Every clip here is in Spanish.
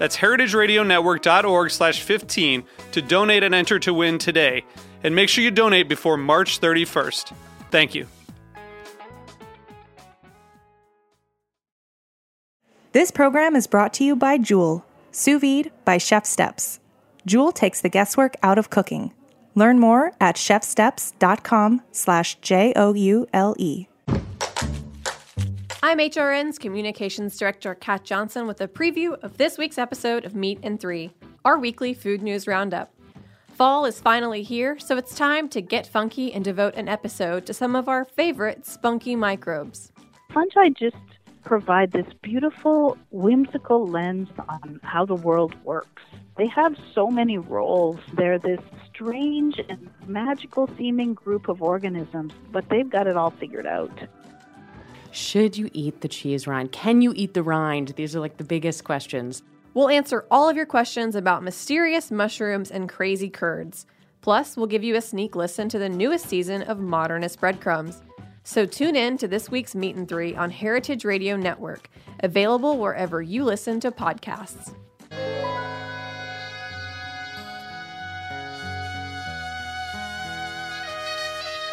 That's heritageradionetwork.org slash 15 to donate and enter to win today. And make sure you donate before March 31st. Thank you. This program is brought to you by Jewel, sous vide by Chef Steps. Jewel takes the guesswork out of cooking. Learn more at chefsteps.com slash J-O-U-L-E. I'm HRN's Communications Director Kat Johnson with a preview of this week's episode of Meat and Three, our weekly food news roundup. Fall is finally here, so it's time to get funky and devote an episode to some of our favorite spunky microbes. Fungi just provide this beautiful, whimsical lens on how the world works. They have so many roles. They're this strange and magical seeming group of organisms, but they've got it all figured out. Should you eat the cheese rind? Can you eat the rind? These are like the biggest questions. We'll answer all of your questions about mysterious mushrooms and crazy curds. Plus, we'll give you a sneak listen to the newest season of Modernist Breadcrumbs. So tune in to this week's Meet and Three on Heritage Radio Network, available wherever you listen to podcasts.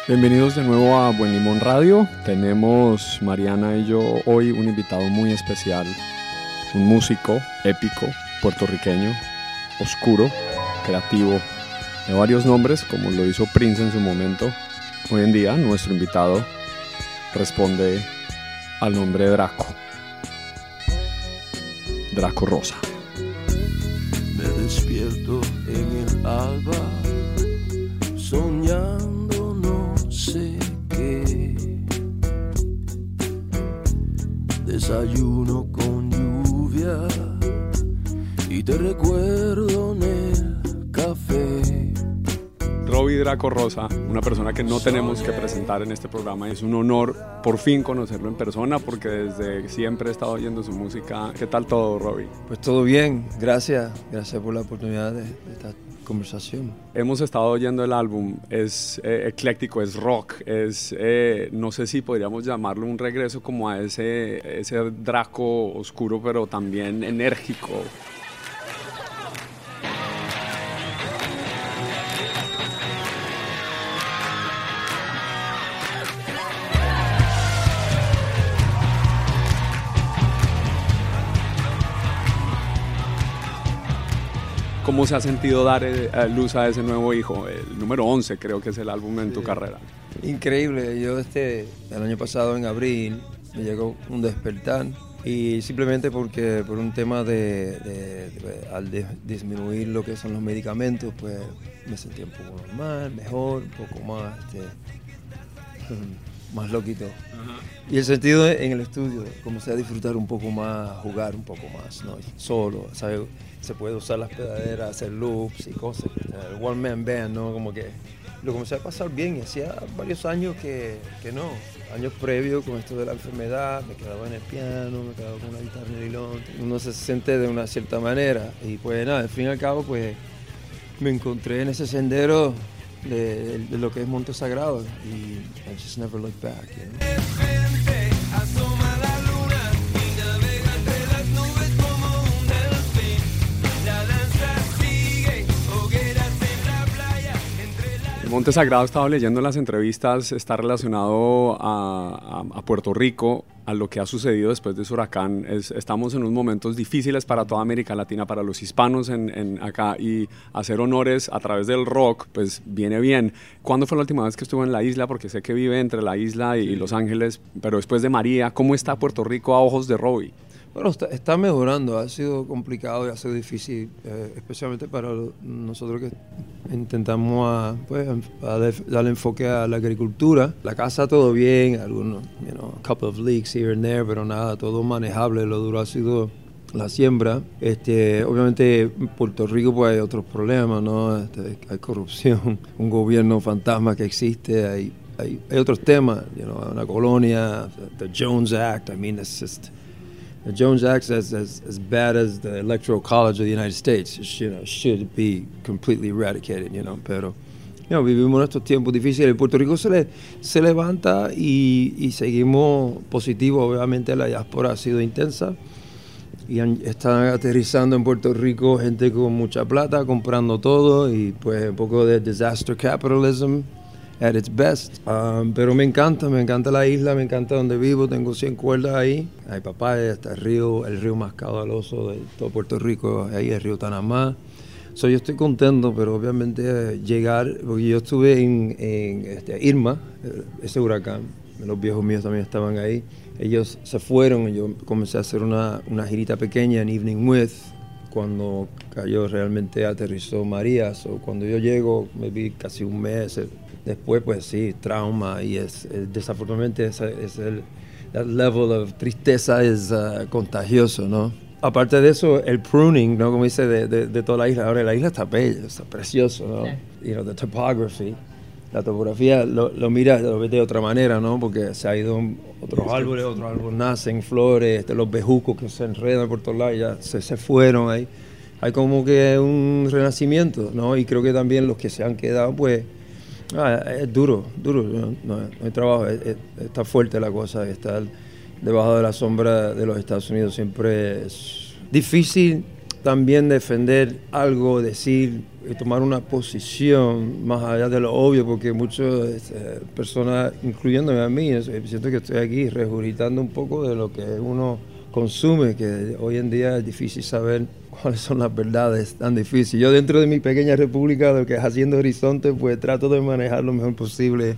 Bienvenidos de nuevo a Buen Limón Radio. Tenemos Mariana y yo hoy un invitado muy especial, un músico épico, puertorriqueño, oscuro, creativo, de varios nombres, como lo hizo Prince en su momento. Hoy en día nuestro invitado responde al nombre Draco. Draco Rosa. Desayuno con lluvia y te recuerdo en el café. Robbie Draco Rosa, una persona que no tenemos que presentar en este programa. Es un honor por fin conocerlo en persona porque desde siempre he estado oyendo su música. ¿Qué tal todo, Robbie? Pues todo bien, gracias, gracias por la oportunidad de, de esta Hemos estado oyendo el álbum, es eh, ecléctico, es rock, es, eh, no sé si podríamos llamarlo un regreso como a ese, ese Draco oscuro, pero también enérgico. ¿Cómo se ha sentido dar eh, luz a ese nuevo hijo? El número 11 creo que es el álbum en tu carrera. Increíble, yo este, el año pasado en abril me llegó un despertar y simplemente porque por un tema de, de- de- al de- disminuir lo que son los medicamentos, pues me sentía un poco normal, mejor, un poco más, este, más loquito. Y el sentido en el estudio, comencé a disfrutar un poco más, jugar un poco más, ¿no? Solo, ¿sabes? Se puede usar las pedaderas, hacer loops y cosas. El one man band, ¿no? Como que lo comencé a pasar bien y hacía varios años que, que no. Años previos con esto de la enfermedad, me quedaba en el piano, me quedaba con una guitarra en el nylon. Uno se siente de una cierta manera y pues nada, al fin y al cabo pues me encontré en ese sendero de, lo que es Monte Sagrado y I just never looked back. Monte Sagrado, estaba leyendo en las entrevistas, está relacionado a, a- a Puerto Rico. a lo que ha sucedido después de ese huracán. Es, estamos en unos momentos difíciles para toda América Latina, para los hispanos en, en acá, y hacer honores a través del rock, pues viene bien. ¿Cuándo fue la última vez que estuvo en la isla? Porque sé que vive entre la isla y, y Los Ángeles, pero después de María, ¿cómo está Puerto Rico a ojos de Robbie? Bueno, está, mejorando, ha sido complicado y ha sido difícil, eh, especialmente para nosotros que intentamos a, pues, a enfoque a la agricultura. La casa todo bien, algunos, you know, a couple of leaks here and there, pero nada, todo manejable. Lo duro ha sido la siembra. Este, obviamente en Puerto Rico pues hay otros problemas, ¿no? Este, hay corrupción, un gobierno fantasma que existe, hay, hay, hay otros temas, you know, una colonia, the Jones Act, I mean, it's just... Jones Act is as, as bad as the Electoral College of the United States. You know, should be completely eradicated, you know. Pero you know, vivimos estos tiempos difíciles. Puerto Rico se, le, se levanta y, y seguimos positivos. Obviamente la diáspora ha sido intensa y han- están aterrizando en Puerto Rico gente con mucha plata comprando todo y pues un poco de disaster capitalism at its best. Um, pero me encanta, me encanta la isla, me encanta donde vivo, tengo 100 cuerdas ahí. Hay papaya, está el río, el río más caudaloso de todo Puerto Rico, ahí el río Tanamá. So, yo estoy contento, pero obviamente llegar, porque yo estuve en, en, este, Irma, eh, ese huracán, los viejos míos también estaban ahí. Ellos se fueron y yo comencé a hacer una, una girita pequeña en Evening With cuando cayó realmente aterrizó María. So, cuando yo llego, me vi casi un mes. eh, Después, pues sí, trauma y es, eh, desafortunadamente es, es el that level of tristeza es uh, contagioso, ¿no? Aparte de eso, el pruning, ¿no? Como dice, de, de, de toda la isla. Ahora, la isla está bella, está precioso, ¿no? You know, the topography. La topografía lo, lo mira, lo ves de otra manera, ¿no? Porque se ha ido otros árboles, otros árboles nacen, flores, este, los bejucos que se enredan por todos lados, ya se, se fueron ahí. Hay como que un renacimiento, ¿no? Y creo que también los que se han quedado, pues, ah, es duro, duro, ¿no? No, no hay trabajo, es- es- está fuerte la cosa, estar debajo de la sombra de los Estados Unidos siempre es difícil también defender algo, decir, tomar una posición más allá de lo obvio, porque muchas eh, personas, incluyéndome a mí, es- siento que estoy aquí regurgitando un poco de lo que uno consume, que hoy en día es difícil saber cuáles son las verdades, tan difícil. Yo dentro de mi pequeña república, lo que es Haciendo Horizonte, pues trato de manejar lo mejor posible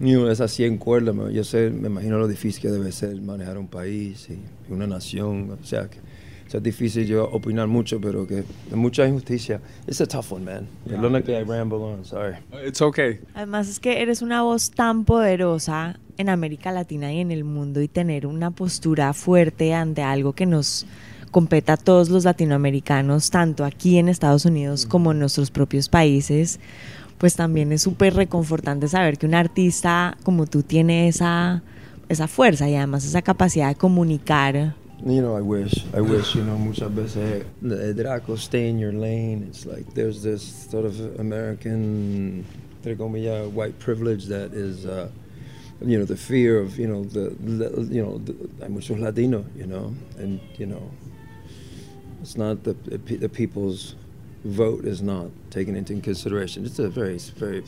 you know, esas 100 cuerdas. Yo sé, me imagino lo difícil que debe ser manejar un país y una nación, o sea, que o sea, es difícil yo opinar mucho, pero que hay mucha injusticia. It's a tough one, man. Perdona que I ramble on, sorry. It's okay. Además es que eres una voz tan poderosa en América Latina y en el mundo y tener una postura fuerte ante algo que nos compete a todos los latinoamericanos, tanto aquí en Estados Unidos como en nuestros propios países, pues también es súper reconfortante saber que un artista como tú tiene esa, esa fuerza y además esa capacidad de comunicar. You know, I wish, I wish, you know, muchas veces, Draco, stay in your lane. It's like there's this sort of American, comillas, white privilege that is, uh, you know, the fear of, you know, the, you know, the, hay muchos latinos, you know, and, you know, it's not the, the, people's vote is not taken into consideration. It's a very, very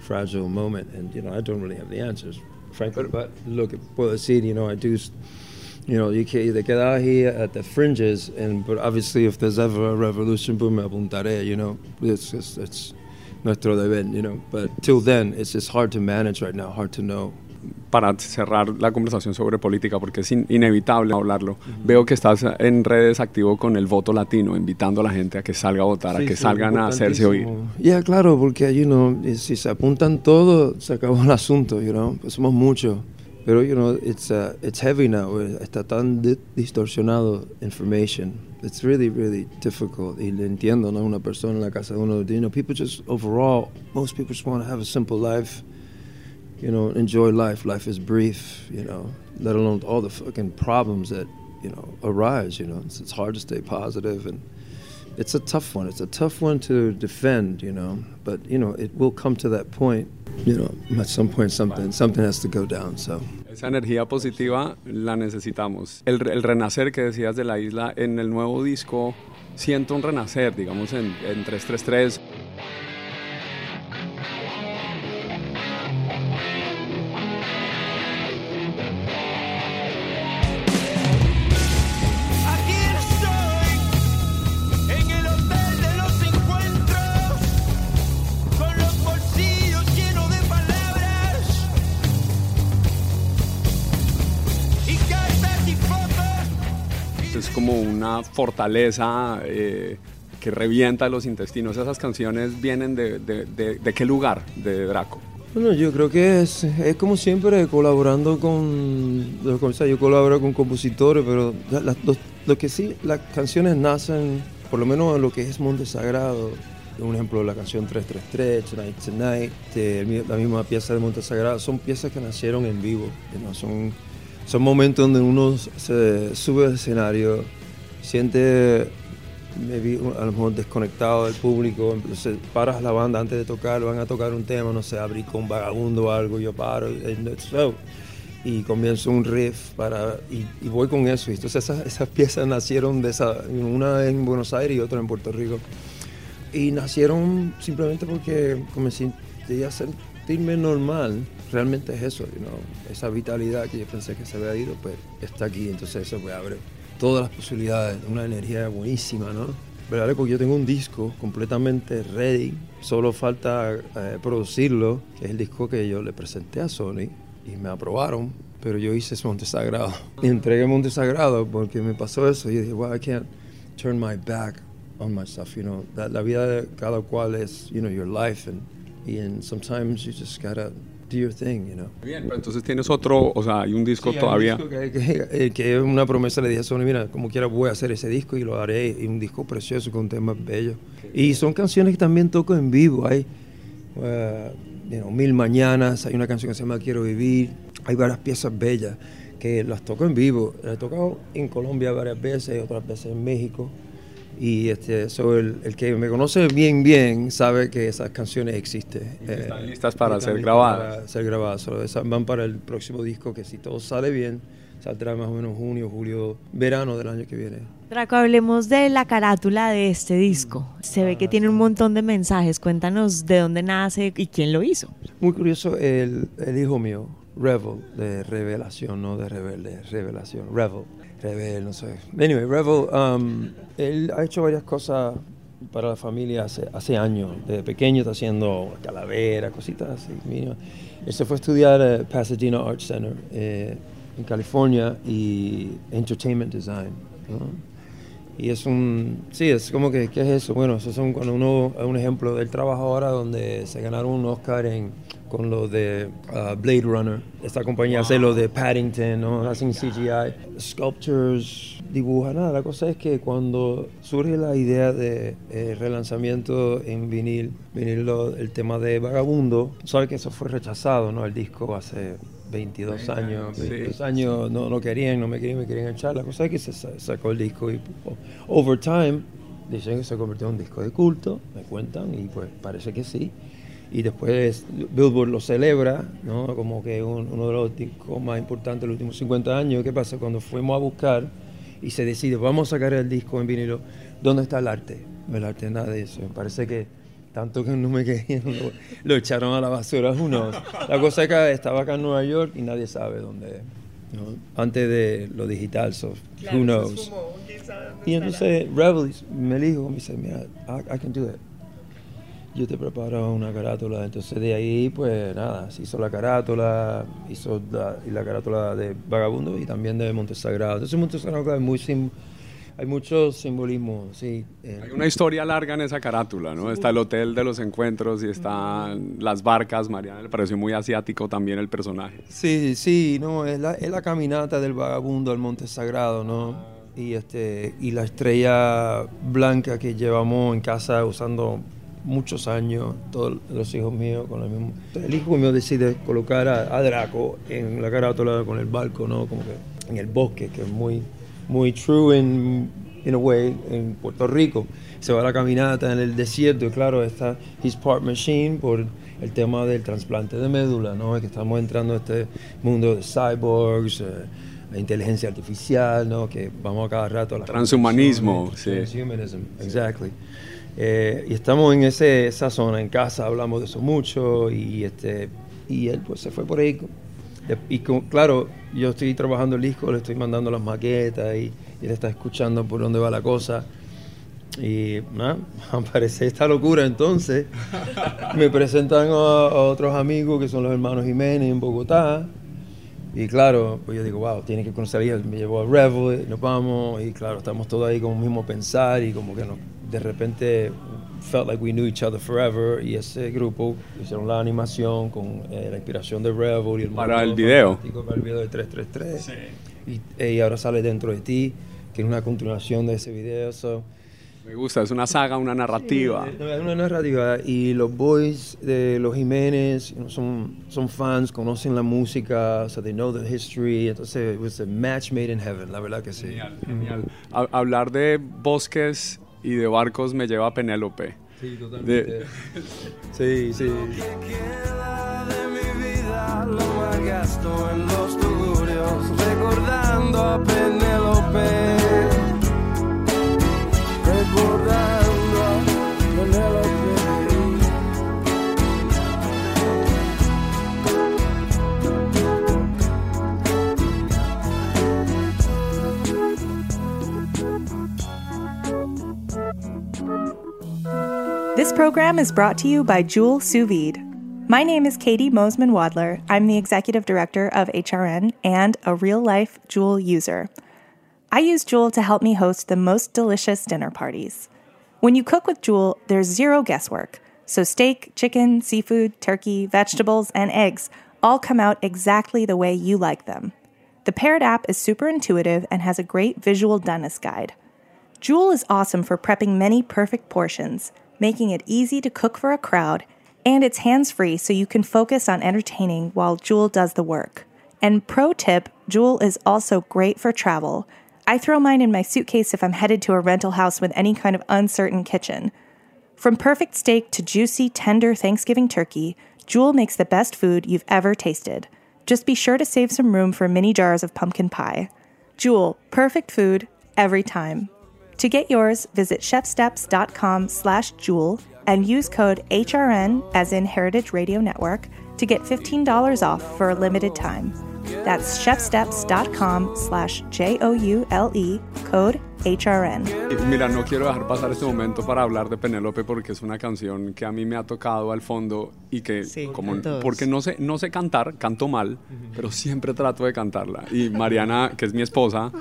fragile moment, and, you know, I don't really have the answers, frankly, but look, puedo decir, you know, I do you know, you can they get out here at the fringes, and but obviously, if there's ever a revolution, boom, me apuntaré. You know, it's just it's nuestro deber. You know, but till then, it's just hard to manage right now. Hard to know. Para cerrar la conversación sobre política, porque es in- inevitable hablarlo, veo que estás en redes activo con el voto latino, invitando a la gente a que salga a votar, a Sí, que sí, salgan a hacerse oír. Ya, claro, porque, you know, si se apuntan todos, se acabó el asunto, you know, pues somos muchos. Pero, you know, it's, uh, it's heavy now, eh, está tan di- distorsionado information. It's really, really difficult. Y le entiendo, ¿no? Una persona en la casa de uno, you know, people just, overall, most people just want to have a simple life, you know, enjoy life. Life is brief, you know, let alone all the fucking problems that, you know, arise, you know. It's, it's hard to stay positive and it's a tough one. It's a tough one to defend, you know. But you know, it will come to that point. You know, at some point, something something has to go down. So Esa energía positiva la necesitamos. El, re- el renacer que decías de la isla, en el nuevo disco siento un renacer, digamos en, en 333. Fortaleza eh, que revienta los intestinos. ¿Esas canciones vienen de, qué lugar de Draco? Bueno, yo creo que es, es como siempre colaborando con, o yo colaboro con compositores, pero la- la- lo, lo que sí, las canciones nacen, por lo menos en lo que es Monte Sagrado, un ejemplo, la canción 333, Tonight Tonight, eh, la misma pieza de Monte Sagrado, son piezas que nacieron en vivo, ¿no? son, son momentos donde uno se sube al escenario, siente maybe, a lo mejor desconectado del público, entonces paras la banda antes de tocar, van a tocar un tema, no sé, abrir con vagabundo o algo, yo paro y comienzo un riff para, y, voy con eso. Entonces esas, esas piezas nacieron de esa, una en Buenos Aires y otra en Puerto Rico. Y nacieron simplemente porque comencé a sentirme normal. Realmente es eso, esa vitalidad que yo pensé que se había ido, pues está aquí. Entonces eso pues abre todas las posibilidades, una energía buenísima, ¿no? Porque yo tengo un disco completamente ready, solo falta eh, producirlo, que es el disco que yo le presenté a Sony y me aprobaron, pero yo hice Monte Sagrado. Y entregué Monte Sagrado porque me pasó eso yo dije, well, I can't turn my back on myself, you know. La vida de cada cual es, you know, your life and, and sometimes you just gotta do your thing, you know. Bien, pero entonces tienes otro, o sea, hay un disco Sí, hay un todavía. disco que, que- eh, que es una promesa, le dije a Sony, mira, como quiera voy a hacer ese disco y lo haré, y un disco precioso con temas bellos. Y son canciones que también toco en vivo, hay eh, you know, Mil Mañanas, hay una canción que se llama Quiero Vivir, hay varias piezas bellas que las toco en vivo, las he tocado en Colombia varias veces, otras veces en México. Y este, so el, el que me conoce bien, bien, sabe que esas canciones existen. que Eh, están listas para están ser listas grabadas. para ser grabadas. So, esas van para el próximo disco que si todo sale bien, saldrá más o menos junio, julio, verano del año que viene. Draco, hablemos de la carátula de este disco. Se ve que tiene un montón de mensajes. Cuéntanos de dónde nace y quién lo hizo. Muy curioso, el, el hijo mío, Revel, de revelación, no de rebelde, revelación, Revel, Rebel, no sé. Anyway, Revel, um, él ha hecho varias cosas para la familia hace, hace años. Desde pequeño está haciendo calavera, cositas así. mira. Él se fue a estudiar a Pasadena Art Center eh, en California y Entertainment Design. Y es un, sí, es como que, ¿qué es eso? Bueno, eso son cuando uno, es un ejemplo del trabajo ahora donde se ganaron un Oscar en, con lo de uh, Blade Runner. Esta compañía hace lo de Paddington, ¿no? Hacen CGI. Sculptures, dibujan, nada. La cosa es que cuando surge la idea de eh, relanzamiento en vinil, vinil lo- el tema de Vagabundo, sabes que eso fue rechazado, ¿no? El disco hace 22 años, sí. 22 años no, no querían, no me querían, me querían echar. La cosa es que se sa- sacó el disco y o- over time dicen que se convirtió en un disco de culto, me cuentan, y pues parece que sí. Y después Billboard lo celebra, ¿no? Como que un- uno de los discos más importantes de los últimos 50 años. ¿Qué pasa? Cuando fuimos a buscar y se decide, vamos a sacar el disco en vinilo, ¿dónde está el arte? No, el arte nada de eso. Me parece que tanto que no me querían, lo, lo echaron a la basura unos. La cosa es que estaba acá en Nueva York y nadie sabe dónde es, ¿no? Antes de lo digital, so who knows. Y entonces Rebel me dijo, me dice, mira, I, I can do it. Yo te preparo una carátula. Entonces de ahí, pues nada, se hizo la carátula, hizo la, y la carátula de Vagabundo y también de Montesagrado. Entonces Montesagrado claro, es muy sim- hay mucho simbolismo, sí. eh, Hay una historia larga en esa carátula, ¿no? Está el hotel de los encuentros y están las barcas. Mariana le pareció muy asiático también el personaje. Sí, sí, no, es la, es la caminata del vagabundo al Monte Sagrado, ¿no? Y, este, y la estrella blanca que llevamos en casa usando muchos años, todos los hijos míos con el mismo. El hijo mío decide colocar a, a Draco en la carátula con el barco, ¿no? Como que en el bosque, que es muy, muy true in, in a way en Puerto Rico. Se va a la caminata en el desierto y claro, está His Part Machine por el tema del trasplante de médula, ¿no? Que estamos entrando a este mundo de cyborgs, eh, la inteligencia artificial, ¿no? Que vamos a cada rato a la Transhumanismo, sí. Transhumanism, exactly. Eh, y estamos en ese, esa zona, en casa hablamos de eso mucho y, este, y él pues se fue por ahí. Y con- claro, yo estoy trabajando el disco, le estoy mandando las maquetas y, y él está escuchando por dónde va la cosa. Y nada, aparece esta locura entonces. Me presentan a, a otros amigos que son los hermanos Jiménez en Bogotá. Y claro, pues yo digo, wow, tiene que conocer a. Me llevó a Revel, nos vamos, y claro, estamos todos ahí con el mismo pensar y como que nos, de repente felt like we knew each other forever. Y ese grupo hicieron la animación con eh, la inspiración de Revel y el Para mundo el video. Para el video de 333. Y, y ahora sale dentro de ti, que es una continuación de ese video. So, Me gusta, es una saga, una narrativa. Sí, es una narrativa y los boys de los Jiménez son, son fans, conocen la música, so they know the history. Entonces, it was a match made in heaven, la verdad que sí. Genial, genial. Ha- hablar de bosques y de barcos me lleva a Penélope. Sí, De- Sí, sí. queda de mi vida lo malgasto en los tugurios recordando a Penélope recordando This program is brought to you by Jewel Sous Vide. My name is Katie Mosman Wadler. I'm the executive director of HRN and a real life Jewel user. I use Jewel to help me host the most delicious dinner parties. When you cook with Jewel, there's zero guesswork. So, steak, chicken, seafood, turkey, vegetables, and eggs all come out exactly the way you like them. The Paired app is super intuitive and has a great visual doneness guide. Jewel is awesome for prepping many perfect portions, making it easy to cook for a crowd, and it's hands free so you can focus on entertaining while Jewel does the work. And pro tip Jewel is also great for travel. I throw mine in my suitcase if I'm headed to a rental house with any kind of uncertain kitchen. From perfect steak to juicy, tender Thanksgiving turkey, Jewel makes the best food you've ever tasted. Just be sure to save some room for mini jars of pumpkin pie. Jewel, perfect food every time. To get yours, visit chefsteps.com slash jewel and use code HRN as in Heritage Radio Network to get $15 off for a limited time. That's chefsteps.com slash J-O-U-L-E, code HRN. Mira, no quiero dejar pasar este momento para hablar de Penélope porque es una canción que a mí me ha tocado al fondo y que Sí, como porque no sé no sé cantar, canto mal, pero siempre trato de cantarla. Y Mariana, que es mi esposa,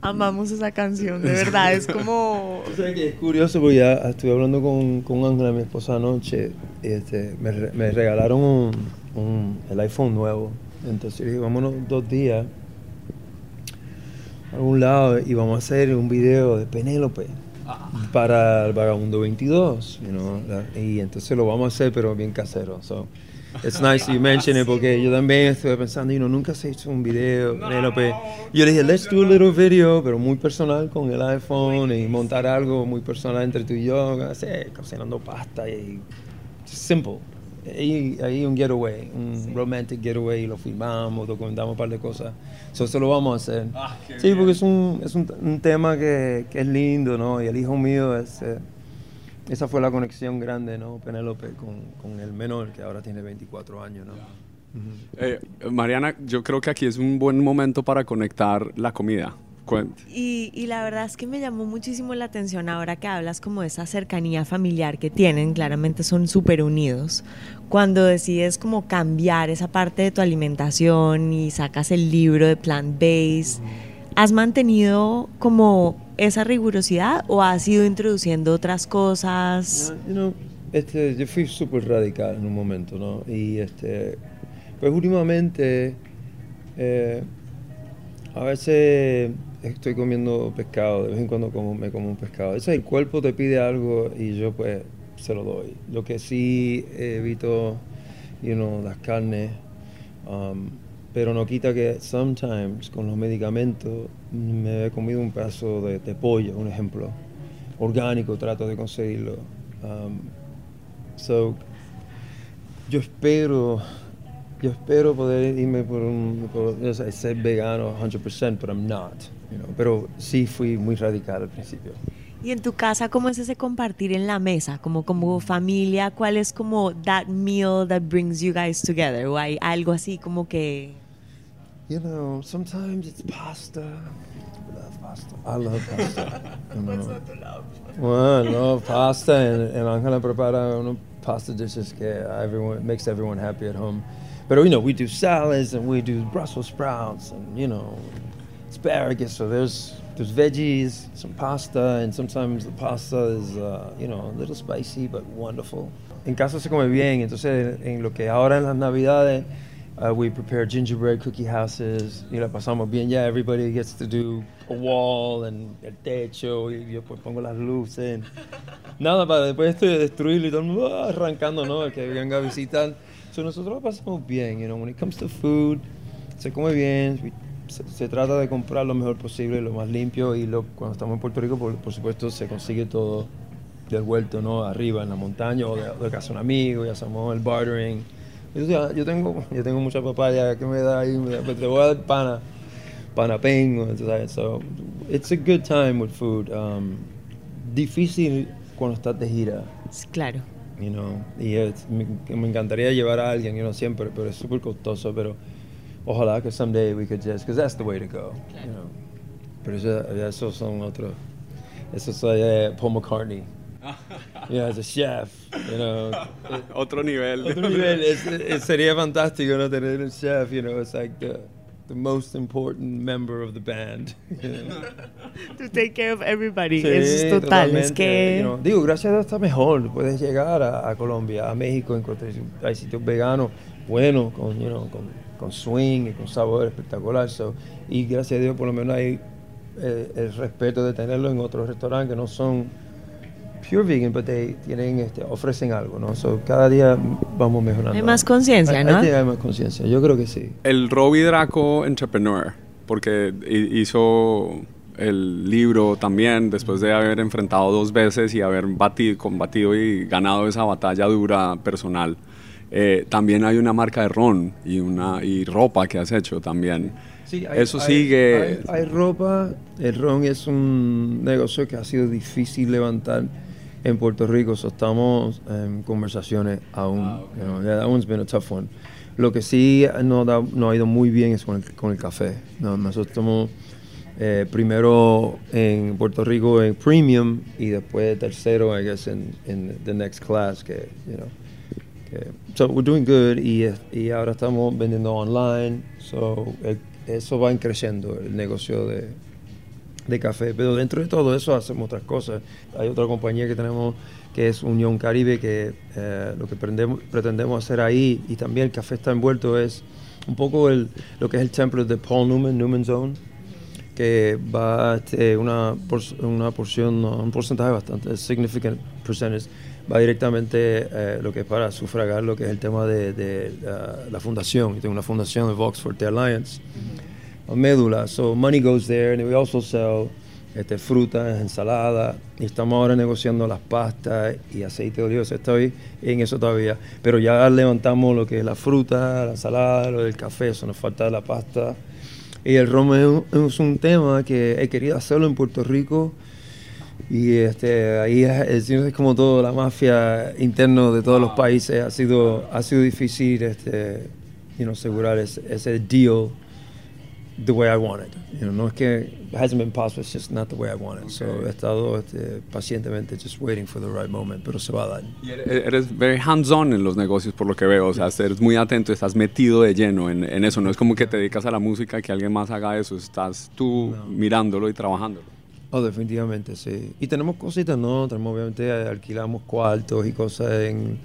Amamos esa canción, de verdad, es como... O sea que es curioso porque ya estuve hablando con, con Ángela, mi esposa, anoche. y, este, me, me regalaron un, un- el iPhone nuevo. Entonces yo dije, vámonos dos días a algún lado y vamos a hacer un video de Penélope para el Vagabundo 22. you know, la- y entonces lo vamos a hacer, pero bien casero. So, it's nice you mention it porque yo también estuve pensando, you know, nunca se hizo un video, Penélope. Y yo le dije, let's do a little video, pero muy personal con el iPhone y montar algo muy personal entre tú y yo, así, cocinando pasta y simple. Ahí, ahí un getaway, un romantic getaway, y lo filmamos, documentamos un par de cosas. So, eso lo vamos a hacer. sí, porque es un, es un, un tema que, que es lindo, ¿no? Y el hijo mío, es, eh, esa fue la conexión grande, ¿no? Penélope con, con el menor, que ahora tiene 24 años, ¿no? eh, Mariana, yo creo que aquí es un buen momento para conectar la comida. Y, y la verdad es que me llamó muchísimo la atención ahora que hablas como de esa cercanía familiar que tienen, claramente son súper unidos. Cuando decides como cambiar esa parte de tu alimentación y sacas el libro de plant-based, ¿has mantenido como esa rigurosidad o has ido introduciendo otras cosas? You know, este, yo fui súper radical en un momento, ¿no? Y este, pues últimamente, eh, a veces estoy comiendo pescado, de vez en cuando como, me como un pescado. El cuerpo te pide algo y yo pues se lo doy. Lo que sí evito, you know, las carnes, um, pero no quita que sometimes con los medicamentos me he comido un pedazo de, de pollo, un ejemplo, orgánico, trato de conseguirlo. Um, so, yo espero, yo espero poder irme por un, por, sea, ser vegano 100%, pero I'm not. You know. Pero sí fui muy radical al principio. Y en tu casa, ¿cómo es ese compartir en la mesa? Como, como familia, ¿cuál es como that meal that brings you guys together? ¿O hay algo así como que... You know, sometimes it's pasta. I love pasta. I love pasta. you know. Well, I love pasta, and, and Angela prepara unos pasta dishes que everyone makes everyone happy at home. Pero, you know, we do salads and we do Brussels sprouts and, you know, asparagus. So there's there's veggies, some pasta, and sometimes the pasta is, uh, you know, a little spicy but wonderful. En casa se come bien, entonces en lo que ahora en las navidades uh, we prepare gingerbread cookie houses y la pasamos bien yeah, Everybody gets to do a wall and el techo y yo pues pongo las luces. Nada para después esto de destruirlo y todo el mundo ah, arrancando, ¿no? Que venga a visitar. So nosotros pasamos bien, you know, when it comes to food, se come bien, se, se trata de comprar lo mejor posible, lo más limpio y lo, cuando estamos en Puerto Rico, por, por supuesto, se consigue todo del vuelto, ¿no? Arriba en la montaña o de, de casa de un amigo, ya hacemos el bartering. Yo, yo tengo, yo tengo mucha papaya que me da ahí, me da- te voy a dar pana, panapengo, ¿sabes? So, it's a good time with food. Um, difícil cuando estás de gira, Claro. you know, y es- me, me encantaría llevar a alguien, you know, siempre, pero es súper costoso, pero ojalá que someday we could just, because that's the way to go, you know. Pero eso, esos son otros, esos son eh, Paul McCartney. Yeah, as a chef, you know. Otro nivel. Otro nivel, es- es- sería fantástico no tener un chef, you know, it's like the, the most important member of the band. you know. To take care of everybody. Sí, es total. Es que. you know. Digo, gracias a Dios está mejor. Puedes llegar a, a Colombia, a México, encontrar- hay sitios veganos buenos, con, you know, con, con swing y con sabor espectacular. So, y gracias a Dios por lo menos hay eh, el respeto de tenerlo en otros restaurantes que no son pure vegan, pero tienen, este, ofrecen algo, ¿no? So, cada día vamos mejorando. Hay más conciencia, ¿no? Hay, hay más conciencia, yo creo que sí. El Robbie Draco Entrepreneur, porque hi- hizo el libro también después de haber enfrentado dos veces y haber batido, combatido y ganado esa batalla dura personal. Eh, también hay una marca de ron y, una, y ropa que has hecho también. Sí, hay- Eso sigue... Hay, hay ropa, el ron es un negocio que ha sido difícil levantar en Puerto Rico, so estamos en conversaciones aún. you know, yeah, that one's been a tough one. Lo que sí no, da- no ha ido muy bien es con el, con el café. No, nosotros estamos eh, primero en Puerto Rico en premium y después tercero, I guess, en, en the next class, que, you know, so we're doing good y, y ahora estamos vendiendo online, so el- eso va creciendo el negocio de, de café, pero dentro de todo eso hacemos otras cosas. Hay otra compañía que tenemos que es Unión Caribe, que eh, lo que pretendemos, hacer ahí, y también el café está envuelto, es un poco el, lo que es el templo de Paul Newman, Newman Zone, que va este, una, una porción, un porcentaje bastante significant percentage, va directamente eh, lo que es para sufragar lo que es el tema de, la fundación. Tengo una fundación de Vox the Alliance, a médula. So money goes there, and we also sell este, frutas, ensaladas, y estamos ahora negociando las pastas y aceite de oliva. Estoy en eso todavía, pero ya levantamos lo que es la fruta, la ensalada, lo del café, eso nos falta la pasta. Y el ron es un, es un tema que he querido hacerlo en Puerto Rico. Y este, ahí es, es como todo, la mafia interno de todos los países ha sido, ha sido difícil este, you know, asegurar ese, ese deal the way I want it. You know, no es que it hasn't been possible, it's just not the way I want it. So he estado este, pacientemente just waiting for the right moment, pero se va a dar. Y eres- very hands-on en los negocios por lo que veo, o sea, eres muy atento, estás metido de lleno en, en eso, no es como que te dedicas a la música y que alguien más haga eso, estás tú mirándolo y trabajándolo. Oh, definitivamente, sí. Y tenemos cositas, ¿no? Tenemos, obviamente, alquilamos cuartos y cosas en,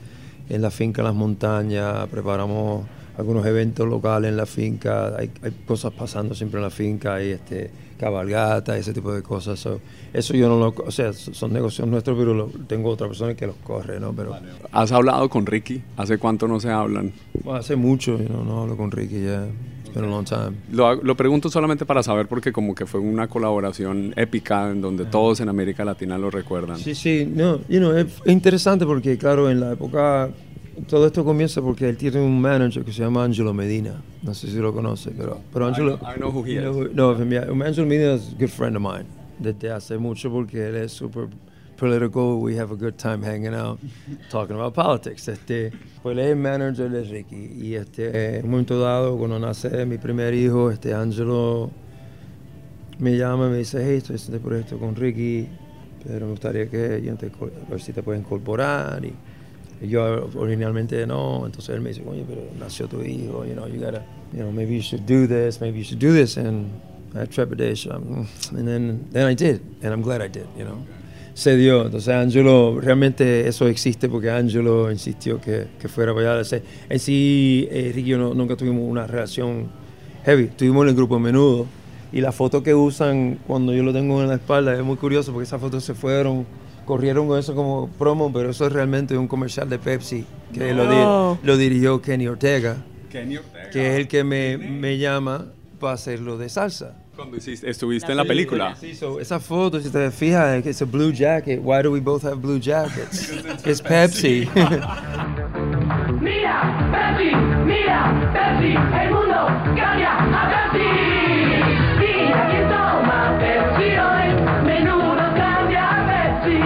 en la finca, en las montañas, preparamos algunos eventos locales en la finca, hay, hay cosas pasando siempre en la finca, hay este, cabalgata, ese tipo de cosas. So, eso yo no lo, o sea, so- son negocios nuestros, pero lo- tengo otra persona que los corre, ¿no? Pero ¿Has hablado con Ricky? ¿Hace cuánto no se hablan? bueno, hace mucho, you know, no hablo con Ricky ya. Been a long time. Lo, lo pregunto solamente para saber porque como que fue una colaboración épica en donde todos en América Latina lo recuerdan. Sí, sí, no, you know, es, es interesante porque, claro, en la época, todo esto comienza porque él tiene un manager que se llama Angelo Medina. No sé si lo conoce, pero, pero Angelo. I know who he you is. know who- no, mira, Angelo Medina es a good friend of mine desde hace mucho porque él es súper political. We have a good time hanging out, talking about politics. Este, pues él es manager de Ricky. Y este, en un momento dado, cuando nace mi primer hijo, este, Angelo me llama y me dice, hey, estoy haciendo proyecto con Ricky, pero me gustaría que yo te, a ver si te puedes incorporar. Y Y yo originalmente no, entonces él me dice, oye, pero nació tu hijo, you know, you gotta, you know, maybe you should do this, maybe you should do this, and I had trepidation, and then, then I did, and I'm glad I did, you know. Se dio, entonces Angelo, realmente eso existe porque Angelo insistió que, que fuera para allá. En sí, eh, Ricky y yo no- nunca tuvimos una relación heavy, estuvimos en el grupo menudo, y la foto que usan cuando yo lo tengo en la espalda es muy curioso porque esas fotos se fueron, corrieron con eso como promo, pero eso es realmente un comercial de Pepsi que lo, No. di- lo dirigió Kenny Ortega, que es el que me, me llama para hacerlo de salsa. Cuando hiciste- estuviste en la película. Sí, so, esa foto, si te fijas, es a blue jacket. Why do we both have blue jackets? It's Pepsi. Mira, Pepsi, mira, Pepsi, el mundo cambia a Pepsi. Mira quién toma Pepsi hoy, menudo cambia a Pepsi.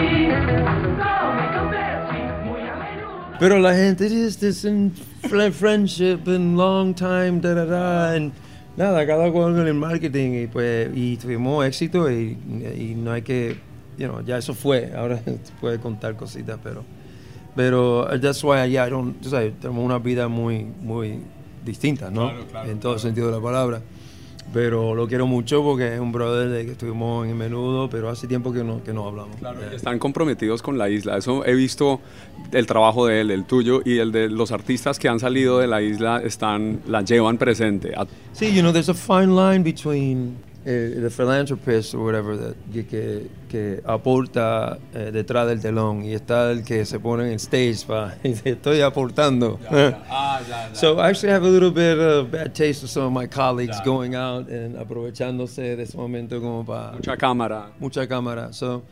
Come con Pepsi, muy a menudo. Pero la gente dice this in fri- friendship and long time, da da da. And nada, cada cual con el marketing y pues y tuvimos éxito y, y no hay que, you know, ya eso fue. Ahora puede contar cositas, pero, pero that's why yeah, I don't, tú sabes, tenemos una vida muy, muy distinta, ¿no? Claro, claro, en todo sentido de la palabra. Pero lo quiero mucho porque es un brother de que estuvimos en menudo, pero hace tiempo que no, que no hablamos. Eh, Están comprometidos con la isla. Eso he visto el trabajo de él, el tuyo y el de los artistas que han salido de la isla están la llevan presente. Sí, you know, there's a fine line between eh, the philanthropist or whatever that, que, que, que aporta eh, detrás del telón y está el que se pone en stage para estoy aportando. So I actually have a little bit of bad taste of some of my colleagues going out and aprovechándose de ese momento como para Mucha cámara. mucha cámara. So,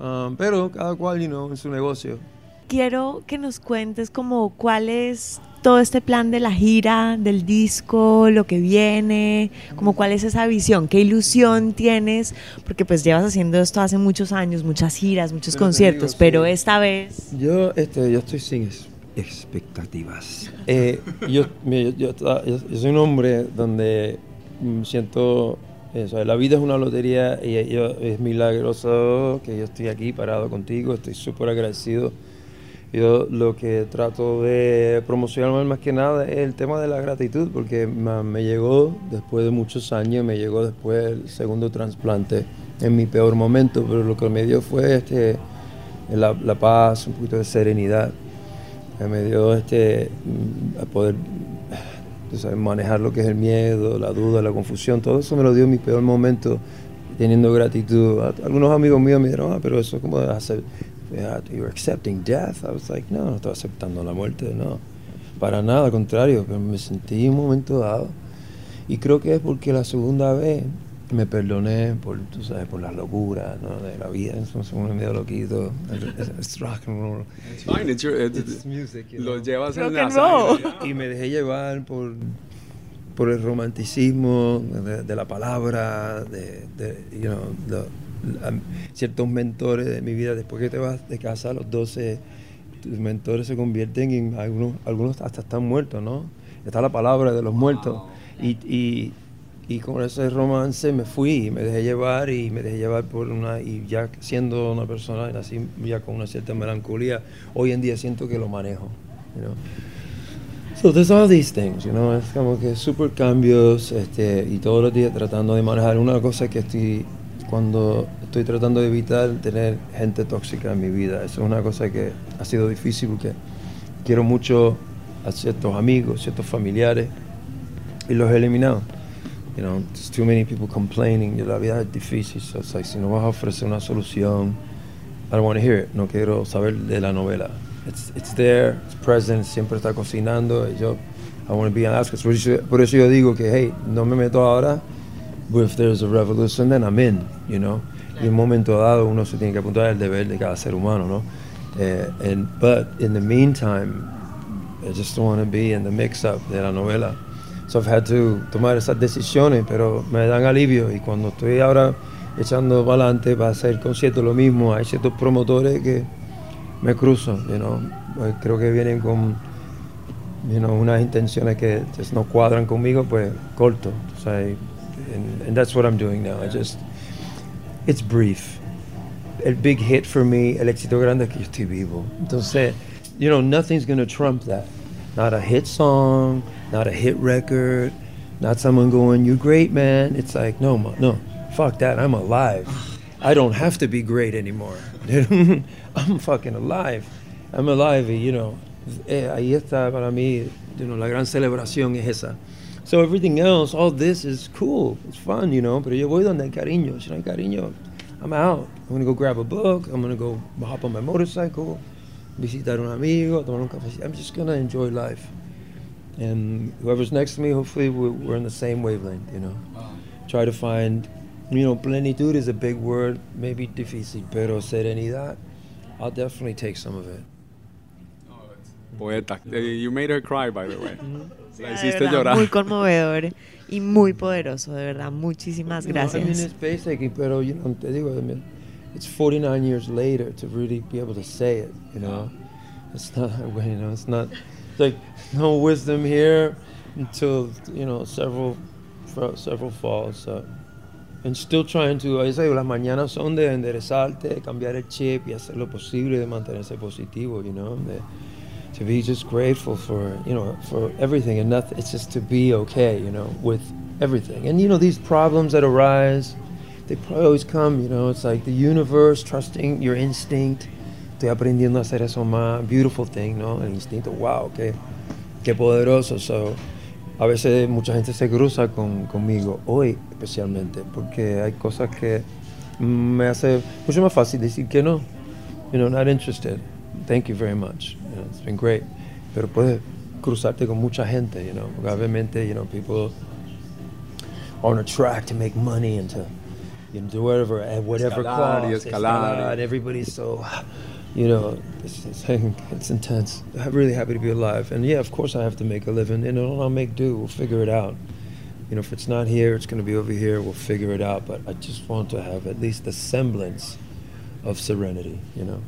um, pero cada cual, you know, en su negocio. Quiero que nos cuentes como cuál es todo este plan de la gira, del disco, lo que viene, como cuál es esa visión, qué ilusión tienes, porque pues llevas haciendo esto hace muchos años, muchas giras, muchos Pero conciertos, digo, pero sí. esta vez Yo, este, yo estoy sin expectativas. Eh, yo, yo, yo- yo- soy un hombre donde mm, siento eso. La vida es una lotería y es milagroso que yo estoy aquí parado contigo. Estoy súper agradecido. Yo lo que trato de promocionar más que nada es el tema de la gratitud, porque me llegó después de muchos años, me llegó después el segundo trasplante en mi peor momento, pero lo que me dio fue este, la, paz, un poquito de serenidad, me dio este, mm, poder manejar lo que es el miedo, la duda, la confusión, todo eso me lo dio en mi peor momento, teniendo gratitud. Algunos amigos míos me dijeron, ah, pero eso como hacer, you're accepting death. I was like, no, no estoy aceptando la muerte, no, para nada, al contrario, pero me sentí en un momento dado. Y creo que es porque la segunda vez me perdoné por, tú sabes, por las locuras ¿no? de la vida. Somos un medio loquito. Es rock and roll. It's fine, it's your- it's- It's music, you lo know. llevas en la sangre. Y me dejé llevar por, por el romanticismo de, de la palabra, de, de, you know, lo- la- ciertos mentores de mi vida. Después que te vas de casa a los 12, tus mentores se convierten en algunos, algunos hasta están muertos, ¿no? Está la palabra de los muertos. Y, y, y con ese romance me fui, me dejé llevar y me dejé llevar por una, y ya siendo una persona así, ya con una cierta melancolía, hoy en día siento que lo manejo, you know. So there's all these things, you know, es como que super cambios, este, y todos los días tratando de manejar. Una cosa que estoy, cuando estoy tratando de evitar tener gente tóxica en mi vida, eso es una cosa que ha sido difícil porque quiero mucho a ciertos amigos, ciertos familiares, y los he eliminado. You know, there's too many people complaining, la vida es difícil, so it's like, si no vas a ofrecer una solución, I don't want to hear it, no quiero saber de la novela. It's, it's there, it's present, siempre está cocinando, yo, I want to be an outskirts. Por eso, yo digo que, hey, no me meto ahora, if there's a revolution, then I'm in, you know. Y en un momento dado uno se tiene que apuntar al deber de cada ser humano, ¿no? Eh, and, but in the meantime, I just don't want to be in the mix-up de la novela. So I've had to tomar esas decisiones, pero me dan alivio. Y cuando estoy ahora echando para adelante para hacer conciertos, lo mismo, hay ciertos promotores que me cruzan, you know. Pues creo que vienen con you know, unas intenciones que just no cuadran conmigo, pues corto. O sea, and, and that's what I'm doing now. I just, it's brief. El big hit for me, el éxito grande que yo vivo. Entonces, you know, nothing's gonna trump that. Not a hit song, not a hit record, not someone going, "You're great, man." It's like, no, no, fuck that. I'm alive. I don't have to be great anymore. I'm fucking alive. I'm alive, you know. eh, ahí está para mí, you know, la gran celebración es esa. So everything else, all this is cool. It's fun, you know. Pero yo voy donde cariño. Si no hay cariño, I'm out. I'm gonna go grab a book. I'm gonna go hop on my motorcycle, visitar un amigo, tomar un café. I'm just gonna enjoy life. And whoever's next to me, hopefully we're, we're in the same wavelength, you know. Try to find, you know, plenitud is a big word, maybe difícil, pero serenidad, I'll definitely take some of it. Poeta. Eh, You made her cry, by the way. La De hiciste verdad, llorar. Muy conmovedor y muy poderoso, de verdad. Muchísimas I mean, gracias. it's basic, pero, you know, te digo, I mean, it's 49 years later to really be able to say it, you know. It's not, you know, it's not, it's like, no wisdom here until, you know, several, several falls. So. And still trying to, I say, las mañanas son de enderezarte, cambiar el chip y hacer lo posible de mantenerse positivo, you know. De, to be just grateful for, you know, for everything and nothing. It's just to be okay, you know, with everything. And, you know, these problems that arise, they probably always come, you know, it's like the universe, trusting your instinct. Estoy aprendiendo a hacer eso más. Beautiful thing, ¿no? El instinto, wow, qué, qué poderoso. So, a veces mucha gente se cruza con, conmigo, hoy especialmente, porque hay cosas que me hace mucho más fácil decir que no. You know, not interested. Thank you very much. You know, it's been great. Pero puedes cruzarte con mucha gente, you know. Obviamente, you know, people are on a track to make money and to, you know, do whatever, at whatever Escalar cost. escalar. escalar, Everybody's so, you know, it's, it's, it's intense. I'm really happy to be alive. And yeah, of course I have to make a living. And I'll make do. We'll figure it out. You know, if it's not here, it's going to be over here. We'll figure it out. But I just want to have at least the semblance of serenity, you know.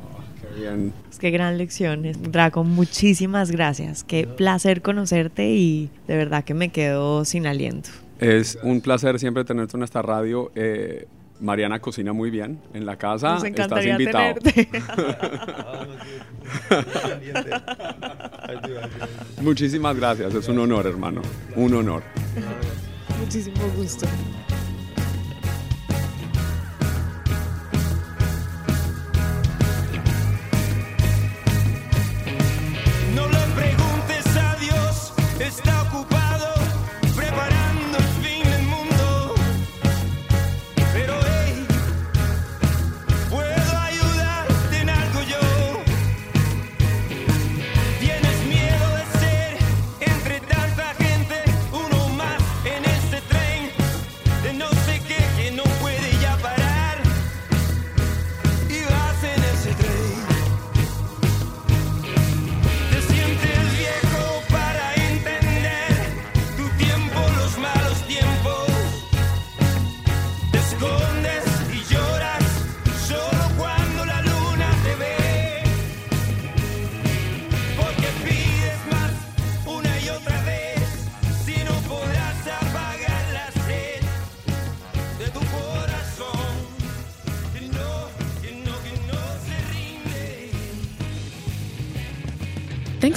Bien. Es que gran lección. Draco, muchísimas gracias. Qué placer conocerte y de verdad que me quedo sin aliento. Es un placer siempre tenerte en esta radio. Eh, Mariana cocina muy bien en la casa. Nos Estás encantaría invitado. tenerte. Muchísimas gracias. Es un honor, hermano. Un honor. Muchísimo gusto.